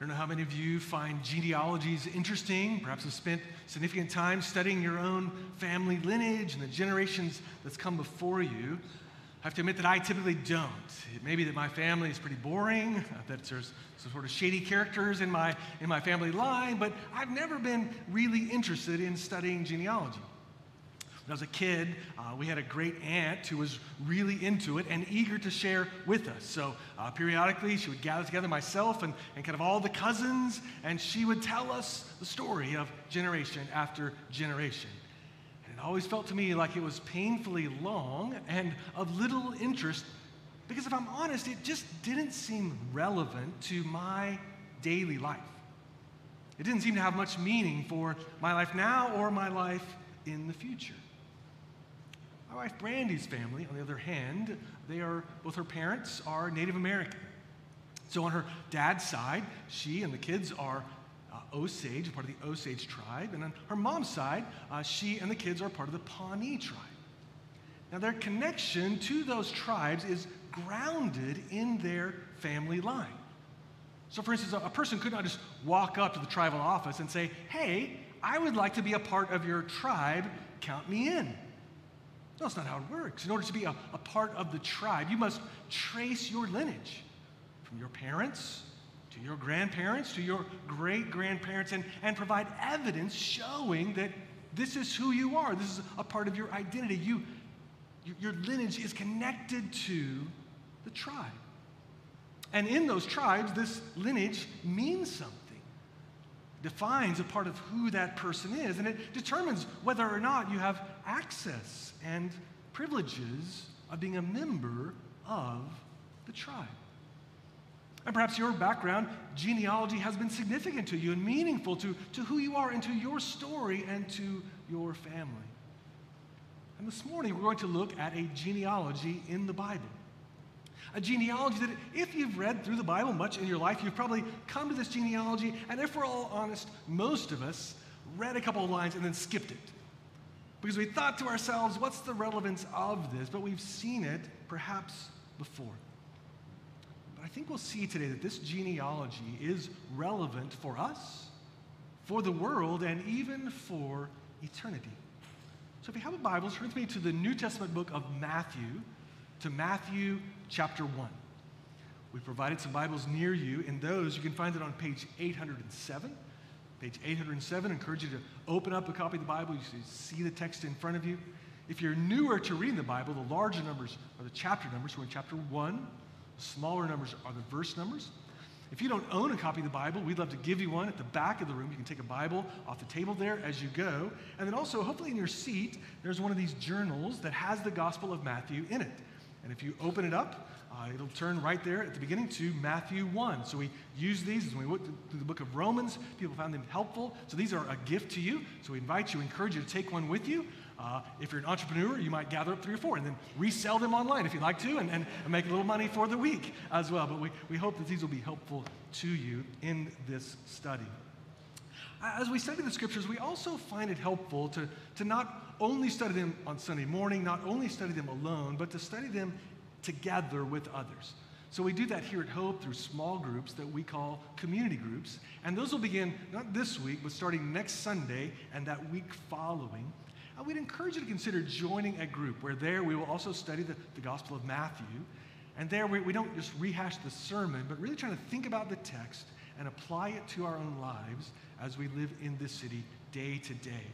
I don't know how many of you find genealogies interesting, perhaps have spent significant time studying your own family lineage and the generations that's come before you. I have to admit that I typically don't. It may be that my family is pretty boring, that there's some sort of shady characters in my, in my family line, but I've never been really interested in studying genealogy. I was a kid, uh, we had a great aunt who was really into it and eager to share with us. So uh, periodically, she would gather together myself and, and kind of all the cousins, and she would tell us the story of generation after generation. And it always felt to me like it was painfully long and of little interest because if I'm honest, it just didn't seem relevant to my daily life. It didn't seem to have much meaning for my life now or my life in the future. My wife Brandy's family, on the other hand, they are both her parents are Native American. So on her dad's side, she and the kids are uh, Osage, part of the Osage tribe, and on her mom's side, uh, she and the kids are part of the Pawnee tribe. Now their connection to those tribes is grounded in their family line. So, for instance, a, a person could not just walk up to the tribal office and say, "Hey, I would like to be a part of your tribe. Count me in." No, that's not how it works. In order to be a, a part of the tribe, you must trace your lineage from your parents to your grandparents to your great grandparents and, and provide evidence showing that this is who you are. This is a part of your identity. You, your lineage is connected to the tribe. And in those tribes, this lineage means something defines a part of who that person is, and it determines whether or not you have access and privileges of being a member of the tribe. And perhaps your background, genealogy, has been significant to you and meaningful to, to who you are and to your story and to your family. And this morning, we're going to look at a genealogy in the Bible a genealogy that, if you've read through the Bible much in your life, you've probably come to this genealogy, and if we're all honest, most of us read a couple of lines and then skipped it. Because we thought to ourselves, what's the relevance of this? But we've seen it perhaps before. But I think we'll see today that this genealogy is relevant for us, for the world, and even for eternity. So if you have a Bible, turn with me to the New Testament book of Matthew, to Matthew chapter 1. We provided some Bibles near you. In those, you can find it on page 807. Page 807, I encourage you to open up a copy of the Bible. You see the text in front of you. If you're newer to reading the Bible, the larger numbers are the chapter numbers. We're in chapter 1. The smaller numbers are the verse numbers. If you don't own a copy of the Bible, we'd love to give you one at the back of the room. You can take a Bible off the table there as you go. And then also, hopefully, in your seat, there's one of these journals that has the Gospel of Matthew in it. And if you open it up, uh, it'll turn right there at the beginning to Matthew 1. So we use these as we look through the book of Romans. People found them helpful. So these are a gift to you. So we invite you, encourage you to take one with you. Uh, if you're an entrepreneur, you might gather up three or four and then resell them online if you'd like to and, and, and make a little money for the week as well. But we, we hope that these will be helpful to you in this study. As we study the scriptures, we also find it helpful to, to not only study them on Sunday morning, not only study them alone, but to study them together with others. So we do that here at Hope through small groups that we call community groups. And those will begin not this week, but starting next Sunday and that week following. And we'd encourage you to consider joining a group where there we will also study the, the Gospel of Matthew. And there we, we don't just rehash the sermon, but really trying to think about the text and apply it to our own lives as we live in this city day to day.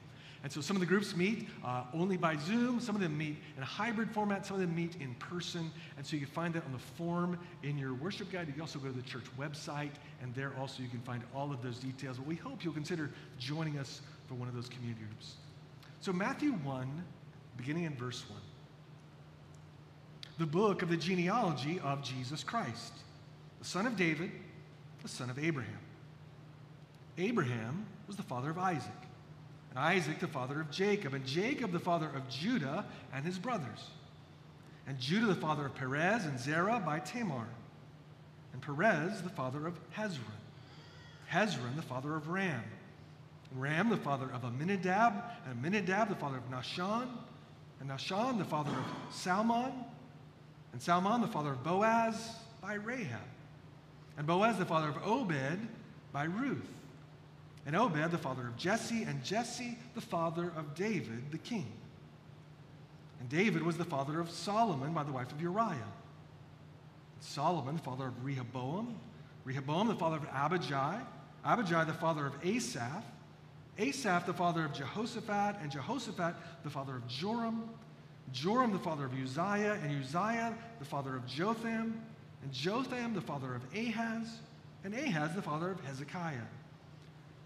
And so some of the groups meet uh, only by Zoom, some of them meet in a hybrid format, some of them meet in person. And so you can find that on the form in your worship guide. You can also go to the church website, and there also you can find all of those details. But we hope you'll consider joining us for one of those community groups. So, Matthew 1, beginning in verse 1. The book of the genealogy of Jesus Christ, the son of David, the son of Abraham. Abraham was the father of Isaac and Isaac the father of Jacob, and Jacob the father of Judah and his brothers, and Judah the father of Perez and Zerah by Tamar, and Perez the father of Hezron, Hezron the father of Ram, and Ram the father of Amminadab, and Amminadab the father of Nahshon, and Nahshon the father of Salmon, and Salmon the father of Boaz by Rahab, and Boaz the father of Obed by Ruth. And Obed, the father of Jesse, and Jesse, the father of David, the king. And David was the father of Solomon by the wife of Uriah. And Solomon, the father of Rehoboam. Rehoboam, the father of Abijah. Abijah, the father of Asaph. Asaph, the father of Jehoshaphat. And Jehoshaphat, the father of Joram. Joram, the father of Uzziah. And Uzziah, the father of Jotham. And Jotham, the father of Ahaz. And Ahaz, the father of Hezekiah.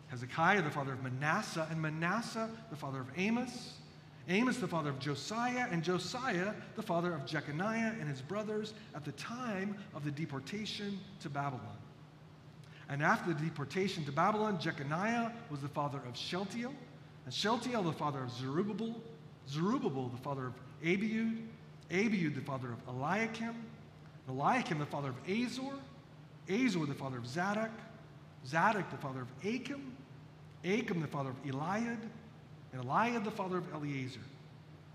Hezekiah, the father of Manasseh. And Manasseh, the father of Amos. Amos, the father of Josiah, and Josiah, the father of Jeconiah and his brothers at the time of the deportation to Babylon. And after the deportation to Babylon, Jeconiah was the father of Shealtiel, and Shealtiel the father of Zerubbabel, Zerubbabel the father of Abiud, Abiud the father of Eliakim, Eliakim the father of Azor, Azor the father of Zadok, Zadok the father of Achim, Achim the father of Eliud, and Eliud the father of Eleazar,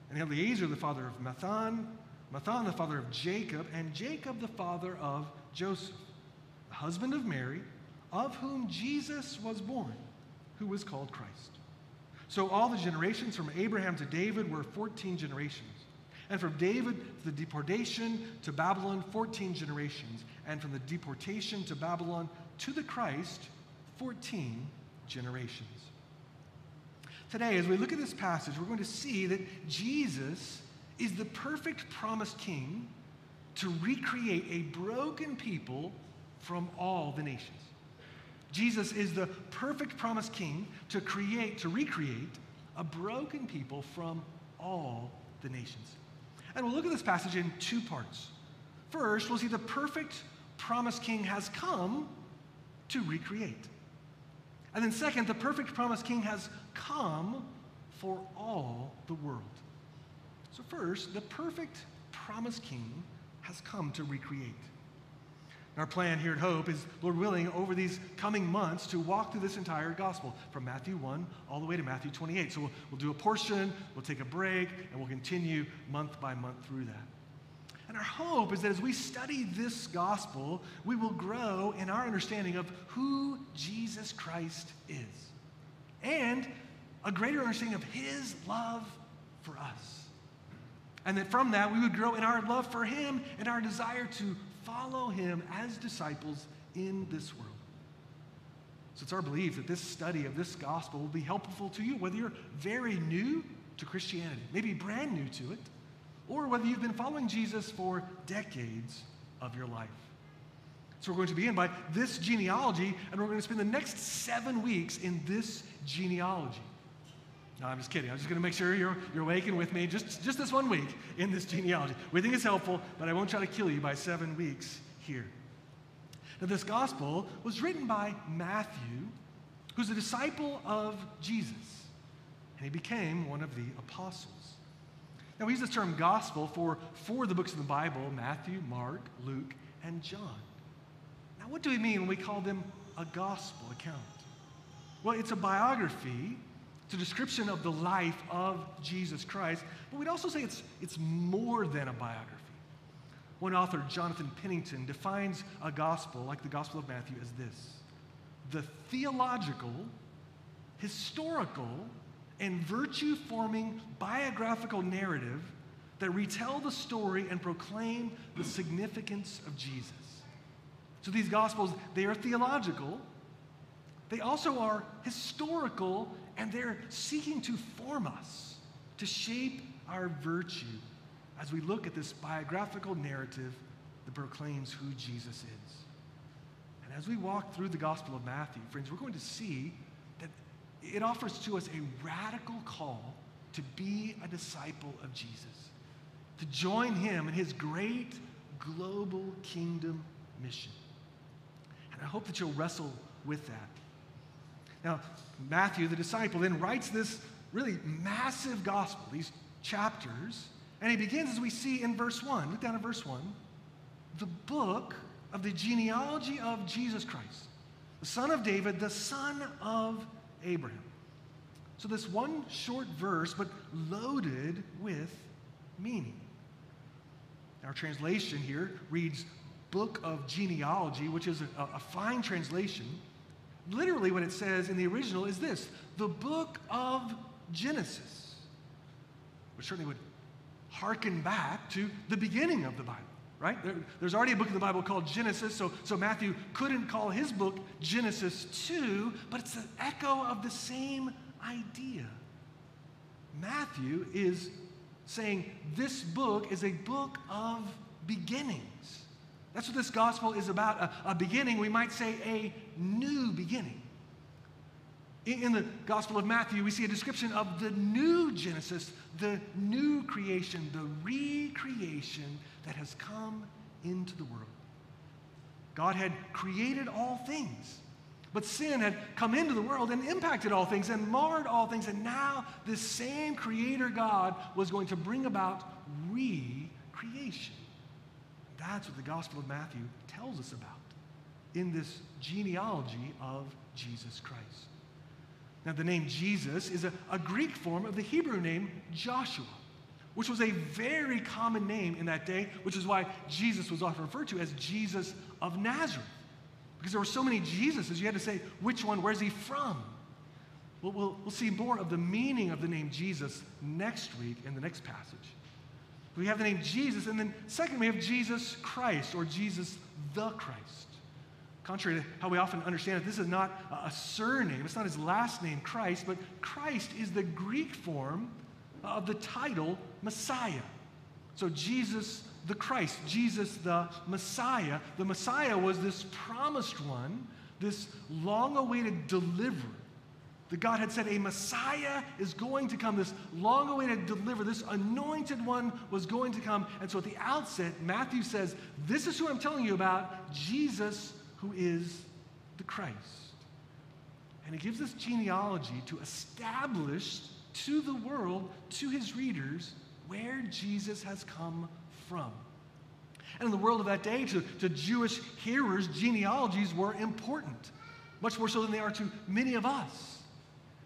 and Eleazar the father of Matthan, Matthan the father of Jacob, and Jacob the father of Joseph, the husband of Mary, of whom Jesus was born, who was called Christ. So all the generations from Abraham to David were 14 generations. And from David to the deportation to Babylon, 14 generations. And from the deportation to Babylon to the Christ, 14 generations. Today, as we look at this passage, we're going to see that Jesus is the perfect promised king to recreate a broken people from all the nations. Jesus is the perfect promised king to create, to recreate a broken people from all the nations. And we'll look at this passage in two parts. First, we'll see the perfect promised king has come to recreate. And then, second, the perfect promised king has come for all the world. So, first, the perfect promised king has come to recreate. Our plan here at Hope is, Lord willing, over these coming months to walk through this entire gospel from Matthew 1 all the way to Matthew 28. So we'll, we'll do a portion, we'll take a break, and we'll continue month by month through that. And our hope is that as we study this gospel, we will grow in our understanding of who Jesus Christ is and a greater understanding of his love for us. And that from that, we would grow in our love for him and our desire to follow him as disciples in this world. So it's our belief that this study of this gospel will be helpful to you, whether you're very new to Christianity, maybe brand new to it, or whether you've been following Jesus for decades of your life. So we're going to begin by this genealogy, and we're going to spend the next seven weeks in this genealogy. No, I'm just kidding. I'm just going to make sure you're, you're awake and with me just, just this one week in this genealogy. We think it's helpful, but I won't try to kill you by seven weeks here. Now, this gospel was written by Matthew, who's a disciple of Jesus, and he became one of the apostles. Now, we use this term gospel for four of the books of the Bible Matthew, Mark, Luke, and John. Now, what do we mean when we call them a gospel account? Well, it's a biography, it's a description of the life of Jesus Christ, but we'd also say it's, it's more than a biography. One author, Jonathan Pennington, defines a gospel, like the Gospel of Matthew, as this the theological, historical, and virtue forming biographical narrative that retell the story and proclaim the significance of Jesus. So these gospels, they are theological, they also are historical, and they're seeking to form us, to shape our virtue as we look at this biographical narrative that proclaims who Jesus is. And as we walk through the Gospel of Matthew, friends, we're going to see that it offers to us a radical call to be a disciple of Jesus, to join him in his great global kingdom mission. And I hope that you'll wrestle with that. Now, Matthew, the disciple, then writes this really massive gospel, these chapters, and he begins as we see in verse 1. Look down at verse 1. The book of the genealogy of Jesus Christ, the son of David, the son of Abraham. So, this one short verse, but loaded with meaning. Our translation here reads Book of Genealogy, which is a, a fine translation, literally, what it says in the original is this the book of Genesis, which certainly would harken back to the beginning of the Bible, right? There, there's already a book in the Bible called Genesis, so, so Matthew couldn't call his book Genesis 2, but it's an echo of the same idea. Matthew is saying this book is a book of beginnings. That's what this gospel is about a, a beginning, we might say a new beginning. In, the Gospel of Matthew, we see a description of the new Genesis, the new creation, the recreation that has come into the world. God had created all things, but sin had come into the world and impacted all things and marred all things. And now, this same Creator God was going to bring about recreation. That's what the Gospel of Matthew tells us about in this genealogy of Jesus Christ. Now, the name Jesus is a, a, Greek form of the Hebrew name Joshua, which was a very common name in that day, which is why Jesus was often referred to as Jesus of Nazareth. Because there were so many Jesuses, you had to say, which one, where's he from? Well, we'll, we'll see more of the meaning of the name Jesus next week in the next passage. We have the name Jesus, and then second, we have Jesus Christ or Jesus the Christ. Contrary to how we often understand it, this is not a surname, it's not his last name, Christ, but Christ is the Greek form of the title Messiah. So Jesus the Christ, Jesus the Messiah. The Messiah was this promised one, this long awaited deliverer that God had said a Messiah is going to come, this long awaited deliverer, this anointed one was going to come. And so at the outset, Matthew says, This is who I'm telling you about Jesus, who is the Christ. And he gives this genealogy to establish to the world, to his readers, where Jesus has come from. And in the world of that day, to, to Jewish hearers, genealogies were important, much more so than they are to many of us.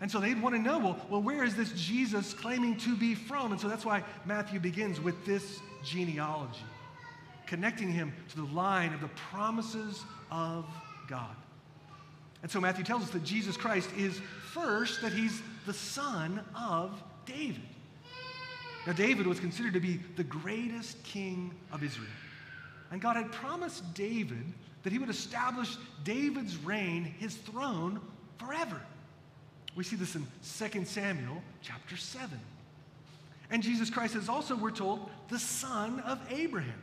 And so they'd want to know, well, well, where is this Jesus claiming to be from? And so that's why Matthew begins with this genealogy, connecting him to the line of the promises of God. And so Matthew tells us that Jesus Christ is first, that he's the son of David. Now, David was considered to be the greatest king of Israel. And God had promised David that he would establish David's reign, his throne, forever. We see this in 2 Samuel chapter 7. And Jesus Christ is also, we're told, the son of Abraham.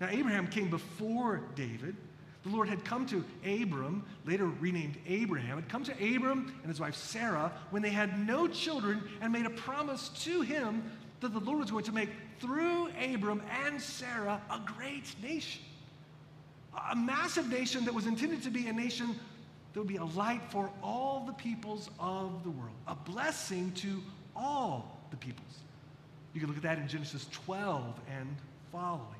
Now, Abraham came before David. The Lord had come to Abram, later renamed Abraham, had come to Abram and his wife Sarah when they had no children and made a promise to him that the Lord was going to make through Abram and Sarah a great nation. A massive nation that was intended to be a nation that would be a light for all the peoples of the world, a blessing to all the peoples. You can look at that in Genesis 12 and following.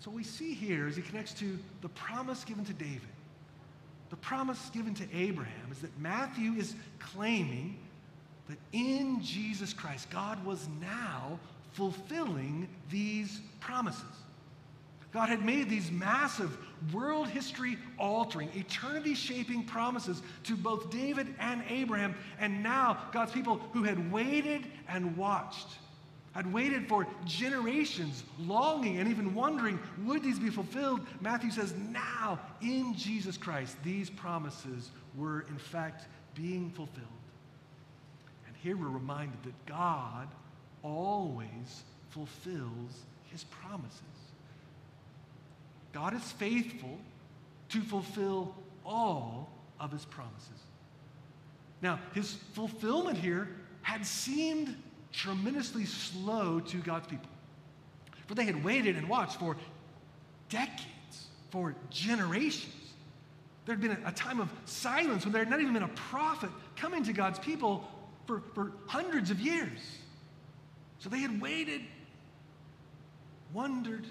And so we see here as he connects to the promise given to David. The promise given to Abraham is that Matthew is claiming that in Jesus Christ, God was now fulfilling these promises. God had made these massive, world history altering, eternity shaping promises to both David and Abraham. And now, God's people who had waited and watched, had waited for generations, longing and even wondering, would these be fulfilled? Matthew says, now in Jesus Christ, these promises were in fact being fulfilled. And here we're reminded that God always fulfills his promises. God is faithful to fulfill all of his promises. Now, his fulfillment here had seemed tremendously slow to God's people. For they had waited and watched for decades, for generations. There had been a, time of silence when there had not even been a prophet coming to God's people for, for hundreds of years. So they had waited, wondered,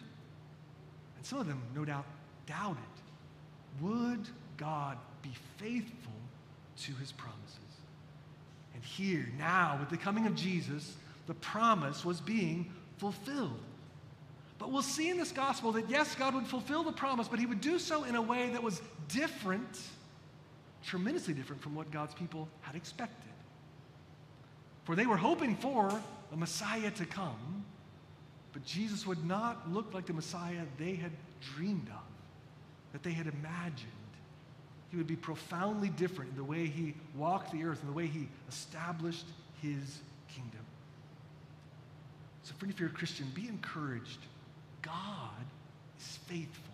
and some of them, no doubt, doubted. Would God be faithful to his promises? And here, now, with the coming of Jesus, the promise was being fulfilled. But we'll see in this gospel that yes, God would fulfill the promise, but he would do so in a way that was different tremendously different from what God's people had expected. For they were hoping for a Messiah to come, but Jesus would not look like the Messiah they had dreamed of, that they had imagined. He would be profoundly different in the way he walked the earth and the way he established his kingdom. So, friend, if you're a Christian, be encouraged. God is faithful.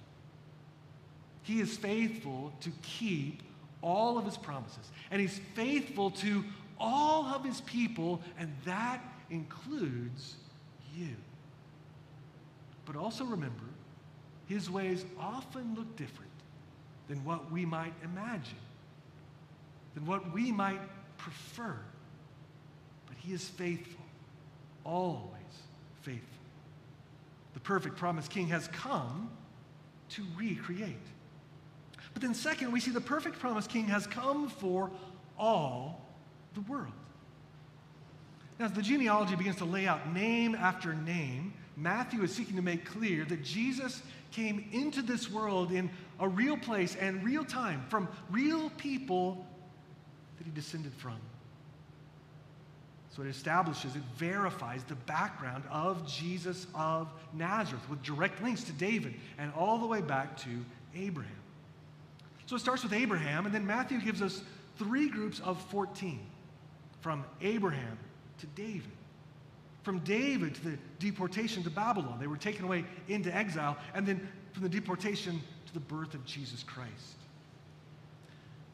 He is faithful to keep all of his promises, and he's faithful to all of his people, and that includes you. But also remember, his ways often look different than what we might imagine, than what we might prefer. But he is faithful, always faithful. The perfect promised king has come to recreate. But then, second, we see the perfect promised king has come for all the world. Now, as the genealogy begins to lay out name after name, Matthew is seeking to make clear that Jesus came into this world in a real place and real time from real people that he descended from. So it establishes, it verifies the background of Jesus of Nazareth with direct links to David and all the way back to Abraham. So it starts with Abraham, and then Matthew gives us three groups of 14 from Abraham to David. From David to the deportation to Babylon. They were taken away into exile, and then from the deportation the birth of Jesus Christ.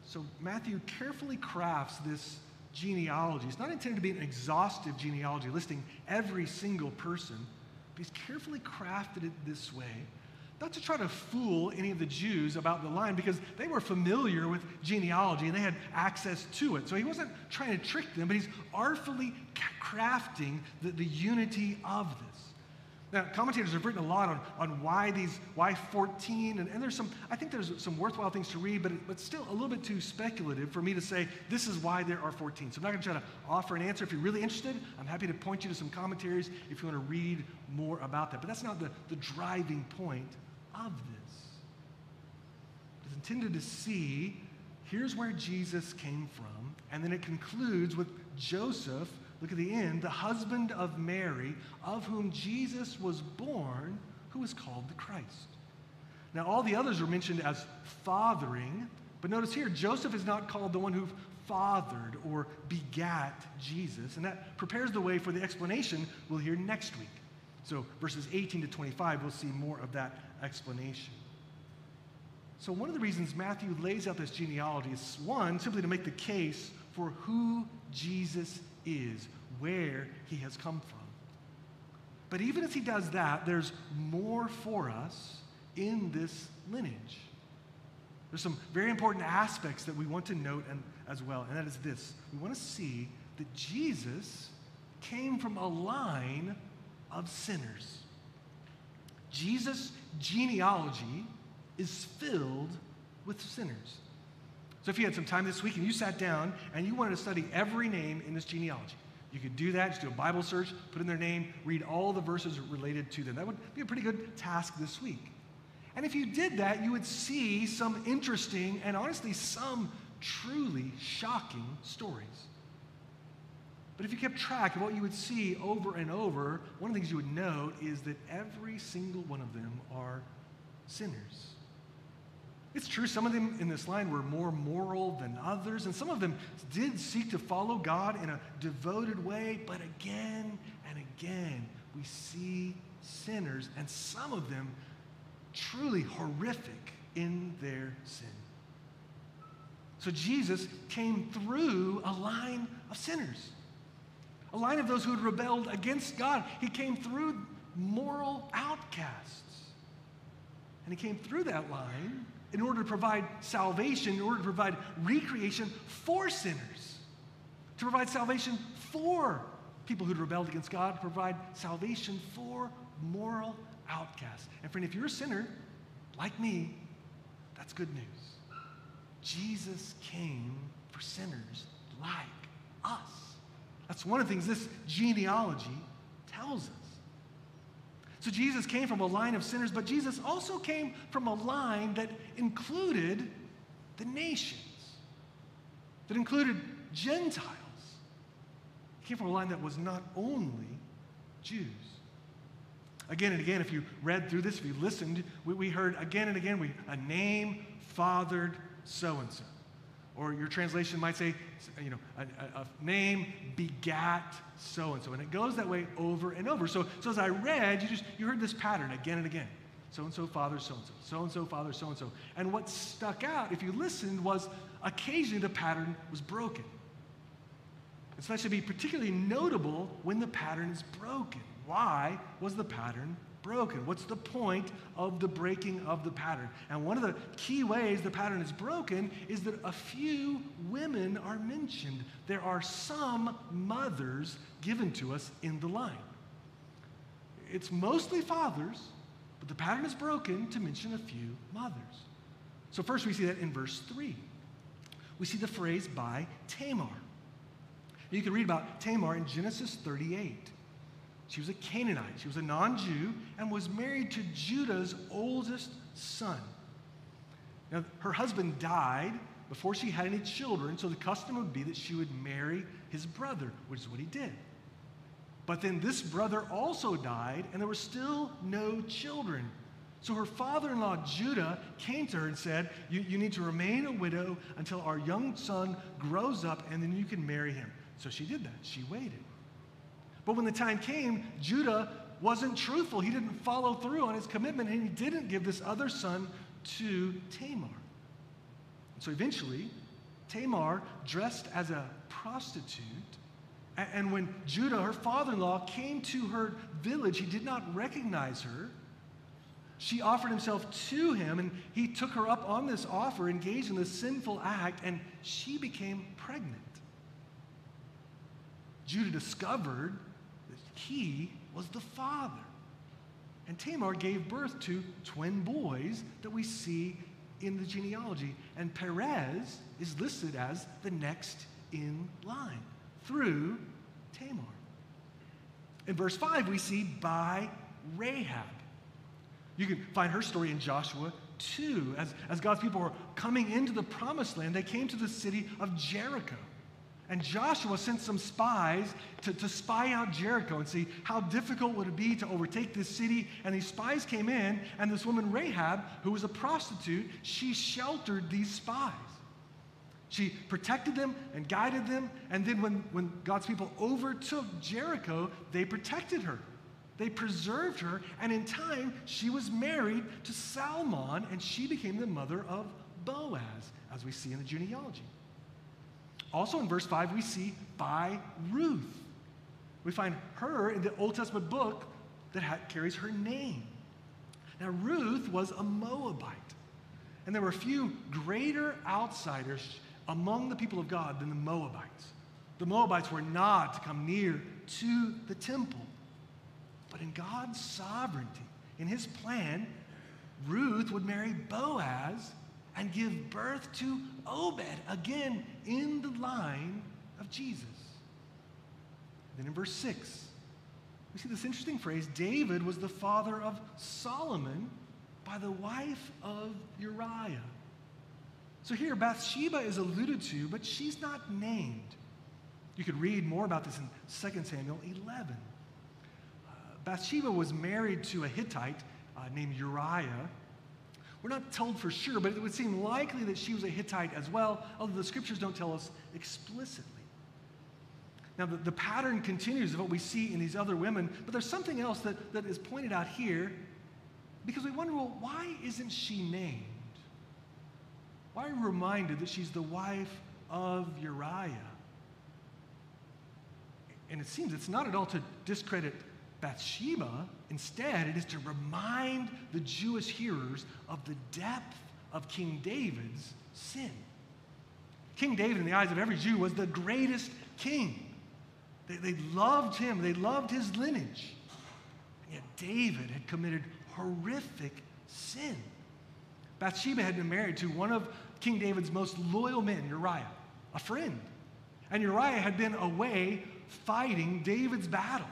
So Matthew carefully crafts this genealogy. It's not intended to be an exhaustive genealogy listing every single person, but he's carefully crafted it this way not to try to fool any of the Jews about the line because they were familiar with genealogy and they had access to it. So he wasn't trying to trick them, but he's artfully crafting the, the unity of this. Now, commentators have written a lot on, on why these, why 14, and, and there's some, I think there's some worthwhile things to read, but, but still a little bit too speculative for me to say this is why there are 14. So I'm not going to try to offer an answer. If you're really interested, I'm happy to point you to some commentaries if you want to read more about that. But that's not the, the driving point of this. It's intended to see here's where Jesus came from, and then it concludes with Joseph, look at the end, the husband of Mary, of whom Jesus was born, who is called the Christ. Now, all the others are mentioned as fathering, but notice here, Joseph is not called the one who fathered or begat Jesus, and that prepares the way for the explanation we'll hear next week. So, verses 18 to 25, we'll see more of that explanation. So, one of the reasons Matthew lays out this genealogy is one, simply to make the case for who Jesus is, where he has come from. But even as he does that, there's more for us in this lineage. There's some very important aspects that we want to note and, as well, and that is this. We want to see that Jesus came from a line of sinners. Jesus' genealogy is filled with sinners. So if you had some time this week and you sat down and you wanted to study every name in this genealogy, you could do that, just do a Bible search, put in their name, read all the verses related to them. That would be a pretty good task this week. And if you did that, you would see some interesting and honestly some truly shocking stories. But if you kept track of what you would see over and over, one of the things you would note is that every single one of them are sinners. It's true, some of them in this line were more moral than others, and some of them did seek to follow God in a devoted way, but again and again, we see sinners, and some of them truly horrific in their sin. So Jesus came through a line of sinners a line of those who had rebelled against God. He came through moral outcasts. And he came through that line in order to provide salvation, in order to provide recreation for sinners, to provide salvation for people who'd rebelled against God, to provide salvation for moral outcasts. And friend, if you're a sinner like me, that's good news. Jesus came for sinners like us. That's one of the things this genealogy tells us. So Jesus came from a line of sinners, but Jesus also came from a line that included the nations. that included Gentiles. He came from a line that was not only Jews. Again and again, if you read through this, if you listened, we, we heard again and again we, a name fathered so and so. Or your translation might say, you know, a, a, name begat so and so. And it goes that way over and over. So, so as I read, you just you heard this pattern again and again. So and so father, so and so. So and so father, so and so. And what stuck out, if you listened, was occasionally the pattern was broken. And so that should be particularly notable when the pattern is broken. Why was the pattern broken? What's the point of the breaking of the pattern? And one of the key ways the pattern is broken is that a few women are mentioned. There are some mothers given to us in the line. It's mostly fathers, but the pattern is broken to mention a few mothers. So, first we see that in verse 3. We see the phrase by Tamar. You can read about Tamar in Genesis 38. She was a Canaanite. She was a non Jew and was married to Judah's oldest son. Now, her husband died before she had any children, so the custom would be that she would marry his brother, which is what he did. But then this brother also died, and there were still no children. So her father in law, Judah, came to her and said, you, you need to remain a widow until our young son grows up, and then you can marry him. So she did that. She waited. But when the time came, Judah wasn't truthful. He didn't follow through on his commitment, and he didn't give this other son to Tamar. So eventually, Tamar, dressed as a prostitute, and when Judah, her father in law, came to her village, he did not recognize her. She offered himself to him, and he took her up on this offer, engaged in this sinful act, and she became pregnant. Judah discovered he was the father. And Tamar gave birth to twin boys that we see in the genealogy. And Perez is listed as the next in line through Tamar. In verse 5, we see by Rahab. You can find her story in Joshua 2. As, as God's people were coming into the promised land, they came to the city of Jericho. And Joshua sent some spies to, to spy out Jericho and see how difficult would it be to overtake this city. And these spies came in, and this woman Rahab, who was a prostitute, she sheltered these spies. She protected them and guided them. And then when, when God's people overtook Jericho, they protected her. They preserved her. And in time, she was married to Salmon, and she became the mother of Boaz, as we see in the genealogy. Also in verse 5, we see by Ruth. We find her in the Old Testament book that ha- carries her name. Now, Ruth was a Moabite, and there were few greater outsiders among the people of God than the Moabites. The Moabites were not to come near to the temple. But in God's sovereignty, in his plan, Ruth would marry Boaz and give birth to Obed, again in the line of Jesus. Then in verse 6, we see this interesting phrase David was the father of Solomon by the wife of Uriah. So here, Bathsheba is alluded to, but she's not named. You could read more about this in 2 Samuel 11. Uh, Bathsheba was married to a Hittite uh, named Uriah we're not told for sure, but it would seem likely that she was a Hittite as well, although the scriptures don't tell us explicitly. Now, the, the pattern continues of what we see in these other women, but there's something else that, that is pointed out here because we wonder well, why isn't she named? Why are we reminded that she's the wife of Uriah? And it seems it's not at all to discredit Bathsheba, instead, it is to remind the Jewish hearers of the depth of King David's sin. King David, in the eyes of every Jew, was the greatest king. They, they loved him, they loved his lineage. And yet, David had committed horrific sin. Bathsheba had been married to one of King David's most loyal men, Uriah, a friend. And Uriah had been away fighting David's battle.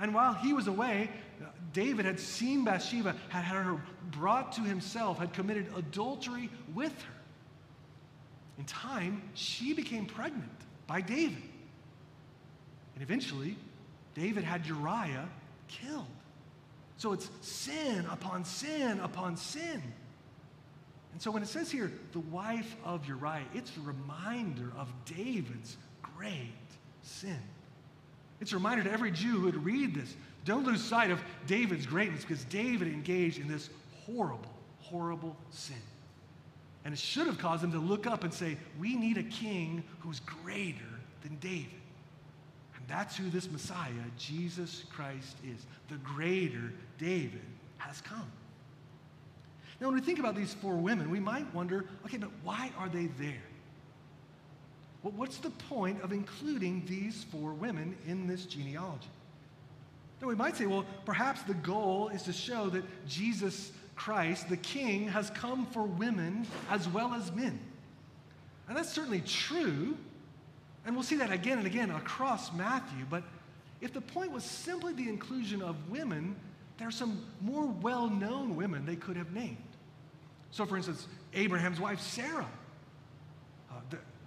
And while he was away, David had seen Bathsheba, had had her brought to himself, had committed adultery with her. in time, she became pregnant by David. And eventually, David had Uriah killed. So it's sin upon sin upon sin. And so when it says here, the wife of Uriah, it's a reminder of David's great sin. It's a reminder to every Jew who would read this don't lose sight of David's greatness because David engaged in this horrible, horrible sin. And it should have caused them to look up and say, We need a king who's greater than David. And that's who this Messiah, Jesus Christ, is. The greater David has come. Now, when we think about these four women, we might wonder okay, but why are they there? Well, what's the point of including these four women in this genealogy? Now, we might say, well, perhaps the goal is to show that Jesus Christ, the King, has come for women as well as men. And that's certainly true. And we'll see that again and again across Matthew. But if the point was simply the inclusion of women, there are some more well known women they could have named. So, for instance, Abraham's wife, Sarah.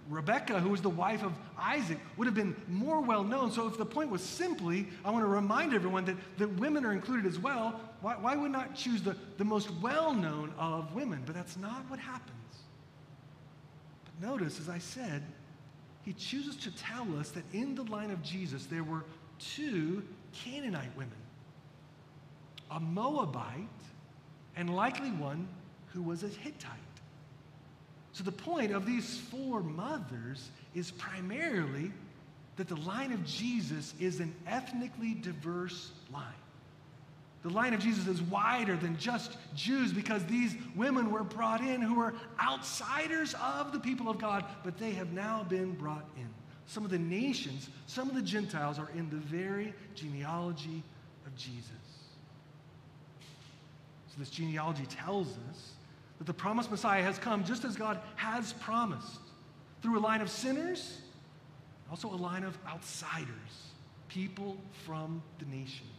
Rebecca, who was the wife of Isaac, would have been more well known. So, if the point was simply, I want to remind everyone that, that women are included as well, why, why would not choose the, the most well known of women? But that's not what happens. But notice, as I said, he chooses to tell us that in the line of Jesus there were two Canaanite women a Moabite and likely one who was a Hittite. So the point of these four mothers is primarily that the line of Jesus is an ethnically diverse line. The line of Jesus is wider than just Jews because these women were brought in who were outsiders of the people of God, but they have now been brought in. Some of the nations, some of the Gentiles are in the very genealogy of Jesus. So this genealogy tells us that the promised Messiah has come just as God has promised through a line of sinners, also a line of outsiders, people from the nations.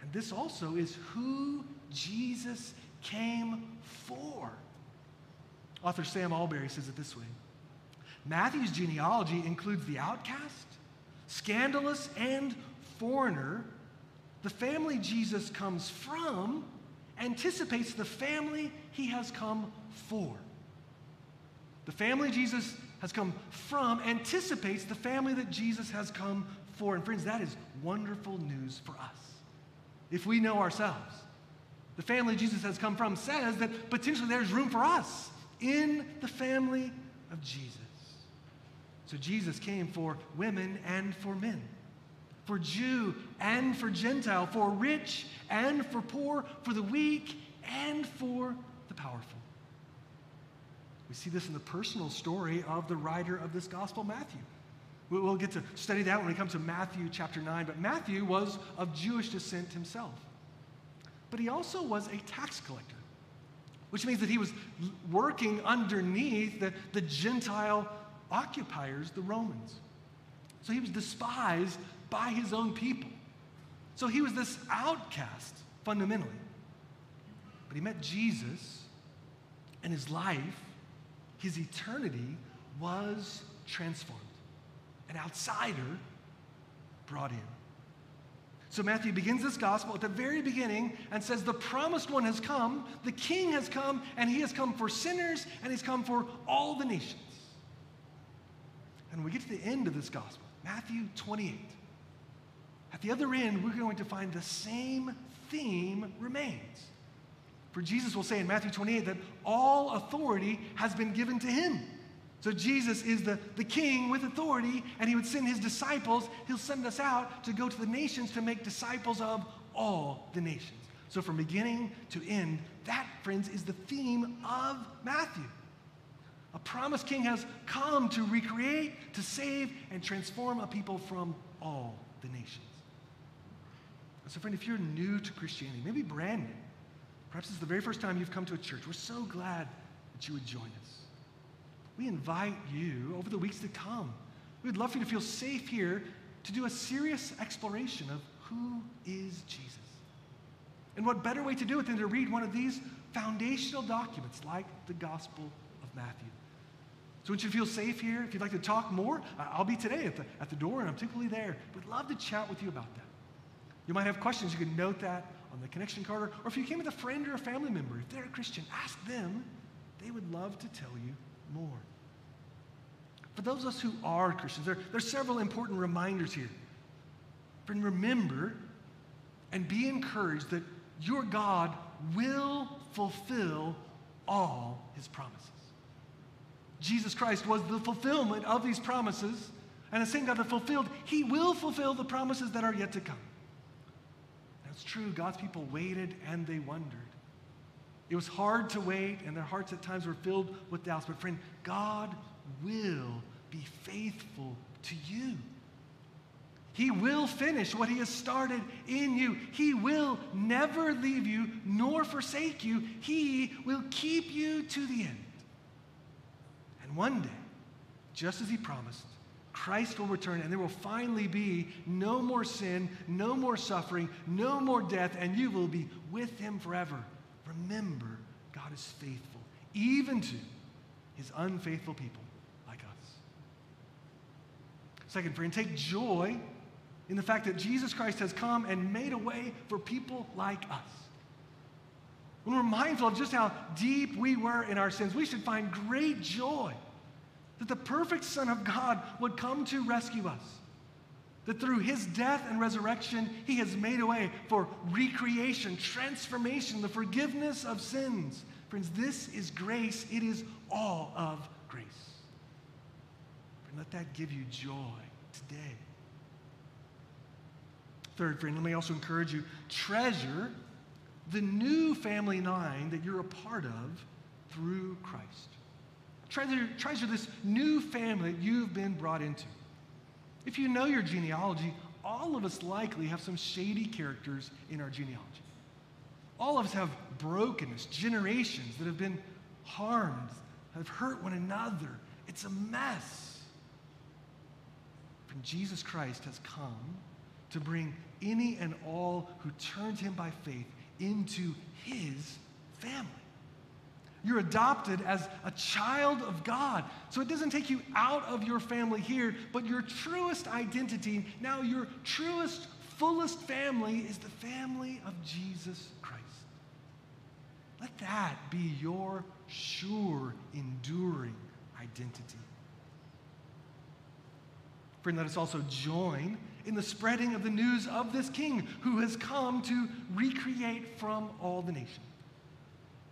And this also is who Jesus came for. Author Sam Allberry says it this way Matthew's genealogy includes the outcast, scandalous, and foreigner. The family Jesus comes from anticipates the family he has come for. The family Jesus has come from anticipates the family that Jesus has come for. And friends, that is wonderful news for us. If we know ourselves, the family Jesus has come from says that potentially there's room for us in the family of Jesus. So Jesus came for women and for men for Jew and for Gentile, for rich and for poor, for the weak and for the powerful. We see this in the personal story of the writer of this gospel, Matthew. We'll get to study that when we come to Matthew chapter 9. But Matthew was of Jewish descent himself. But he also was a tax collector, which means that he was working underneath the, the Gentile occupiers, the Romans. So he was despised by his own people. So he was this outcast fundamentally. But he met Jesus, and his life, his eternity, was transformed. An outsider brought in. So Matthew begins this gospel at the very beginning and says, The promised one has come, the king has come, and he has come for sinners, and he's come for all the nations. And we get to the end of this gospel, Matthew 28. At the other end, we're going to find the same theme remains. For Jesus will say in Matthew 28 that all authority has been given to him. So Jesus is the, the king with authority, and he would send his disciples, he'll send us out to go to the nations to make disciples of all the nations. So from beginning to end, that, friends, is the theme of Matthew. A promised king has come to recreate, to save, and transform a people from all the nations. So, friend, if you're new to Christianity, maybe brand new, perhaps it's the very first time you've come to a church, we're so glad that you would join us. We invite you over the weeks to come. We'd love for you to feel safe here to do a serious exploration of who is Jesus. And what better way to do it than to read one of these foundational documents like the Gospel of Matthew? So, once you feel safe here, if you'd like to talk more, I'll be today at the, at the door and I'm typically there. We'd love to chat with you about that. You might have questions, you can note that on the connection card. Or if you came with a friend or a family member, if they're a Christian, ask them. They would love to tell you more. For those of us who are Christians, there, there are several important reminders here. Friend, remember and be encouraged that your God will fulfill all his promises. Jesus Christ was the fulfillment of these promises, and the same God that fulfilled, he will fulfill the promises that are yet to come. That's true. God's people waited and they wondered. It was hard to wait, and their hearts at times were filled with doubts. But, friend, God will be faithful to you. He will finish what He has started in you. He will never leave you nor forsake you. He will keep you to the end. And one day, just as He promised, Christ will return and there will finally be no more sin, no more suffering, no more death, and you will be with Him forever. Remember, God is faithful, even to His unfaithful people. like us. Second, friend, take joy in the fact that Jesus Christ has come and made a way for people like us. When we're mindful of just how deep we were in our sins, we should find great joy that the perfect Son of God would come to rescue us. That through his death and resurrection, he has made a way for recreation, transformation, the forgiveness of sins. Friends, this is grace. It is all of grace. And let that give you joy today. Third, friend, let me also encourage you treasure the new family line that you're a part of through Christ. Treasure, treasure this new family that you've been brought into. If you know your genealogy, all of us likely have some shady characters in our genealogy. All of us have brokenness, generations that have been harmed, have hurt one another. It's a mess. And Jesus Christ has come to bring any and all who turn to him by faith into his family. You're adopted as a child of God. So it doesn't take you out of your family here, but your truest identity, now your truest, fullest family is the family of Jesus Christ. Let that be your sure, enduring identity. Friend, let us also join in the spreading of the news of this king who has come to recreate from all the nations.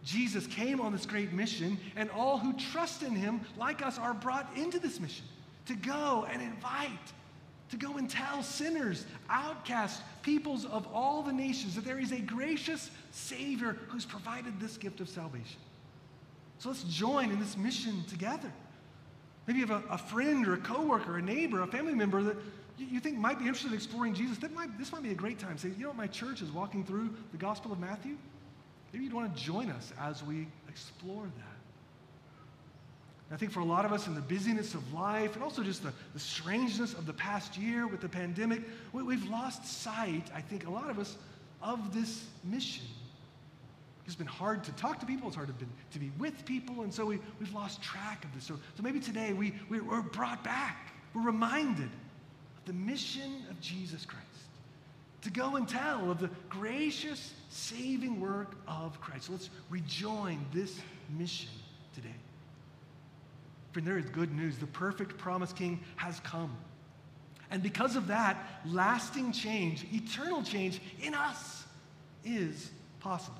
Jesus came on this great mission, and all who trust in him, like us, are brought into this mission to go and invite, to go and tell sinners, outcasts, peoples of all the nations that there is a gracious Savior who's provided this gift of salvation. So let's join in this mission together. Maybe you have a, a friend or a coworker, a neighbor, a family member that you, think might be interested in exploring Jesus. That might, this might be a great time. Say, you know what, my church is walking through the Gospel of Matthew. Maybe you'd want to join us as we explore that. I think for a lot of us in the busyness of life and also just the, the strangeness of the past year with the pandemic, we, have lost sight, I think, a lot of us, of this mission. It's been hard to talk to people, it's hard to, be, to be with people, and so we, we've lost track of this. So, so maybe today we, we, we're brought back, we're reminded of the mission of Jesus Christ to go and tell of the gracious, saving work of Christ. So let's rejoin this mission today. Friend, there is good news. The perfect promised king has come. And because of that, lasting change, eternal change in us is possible.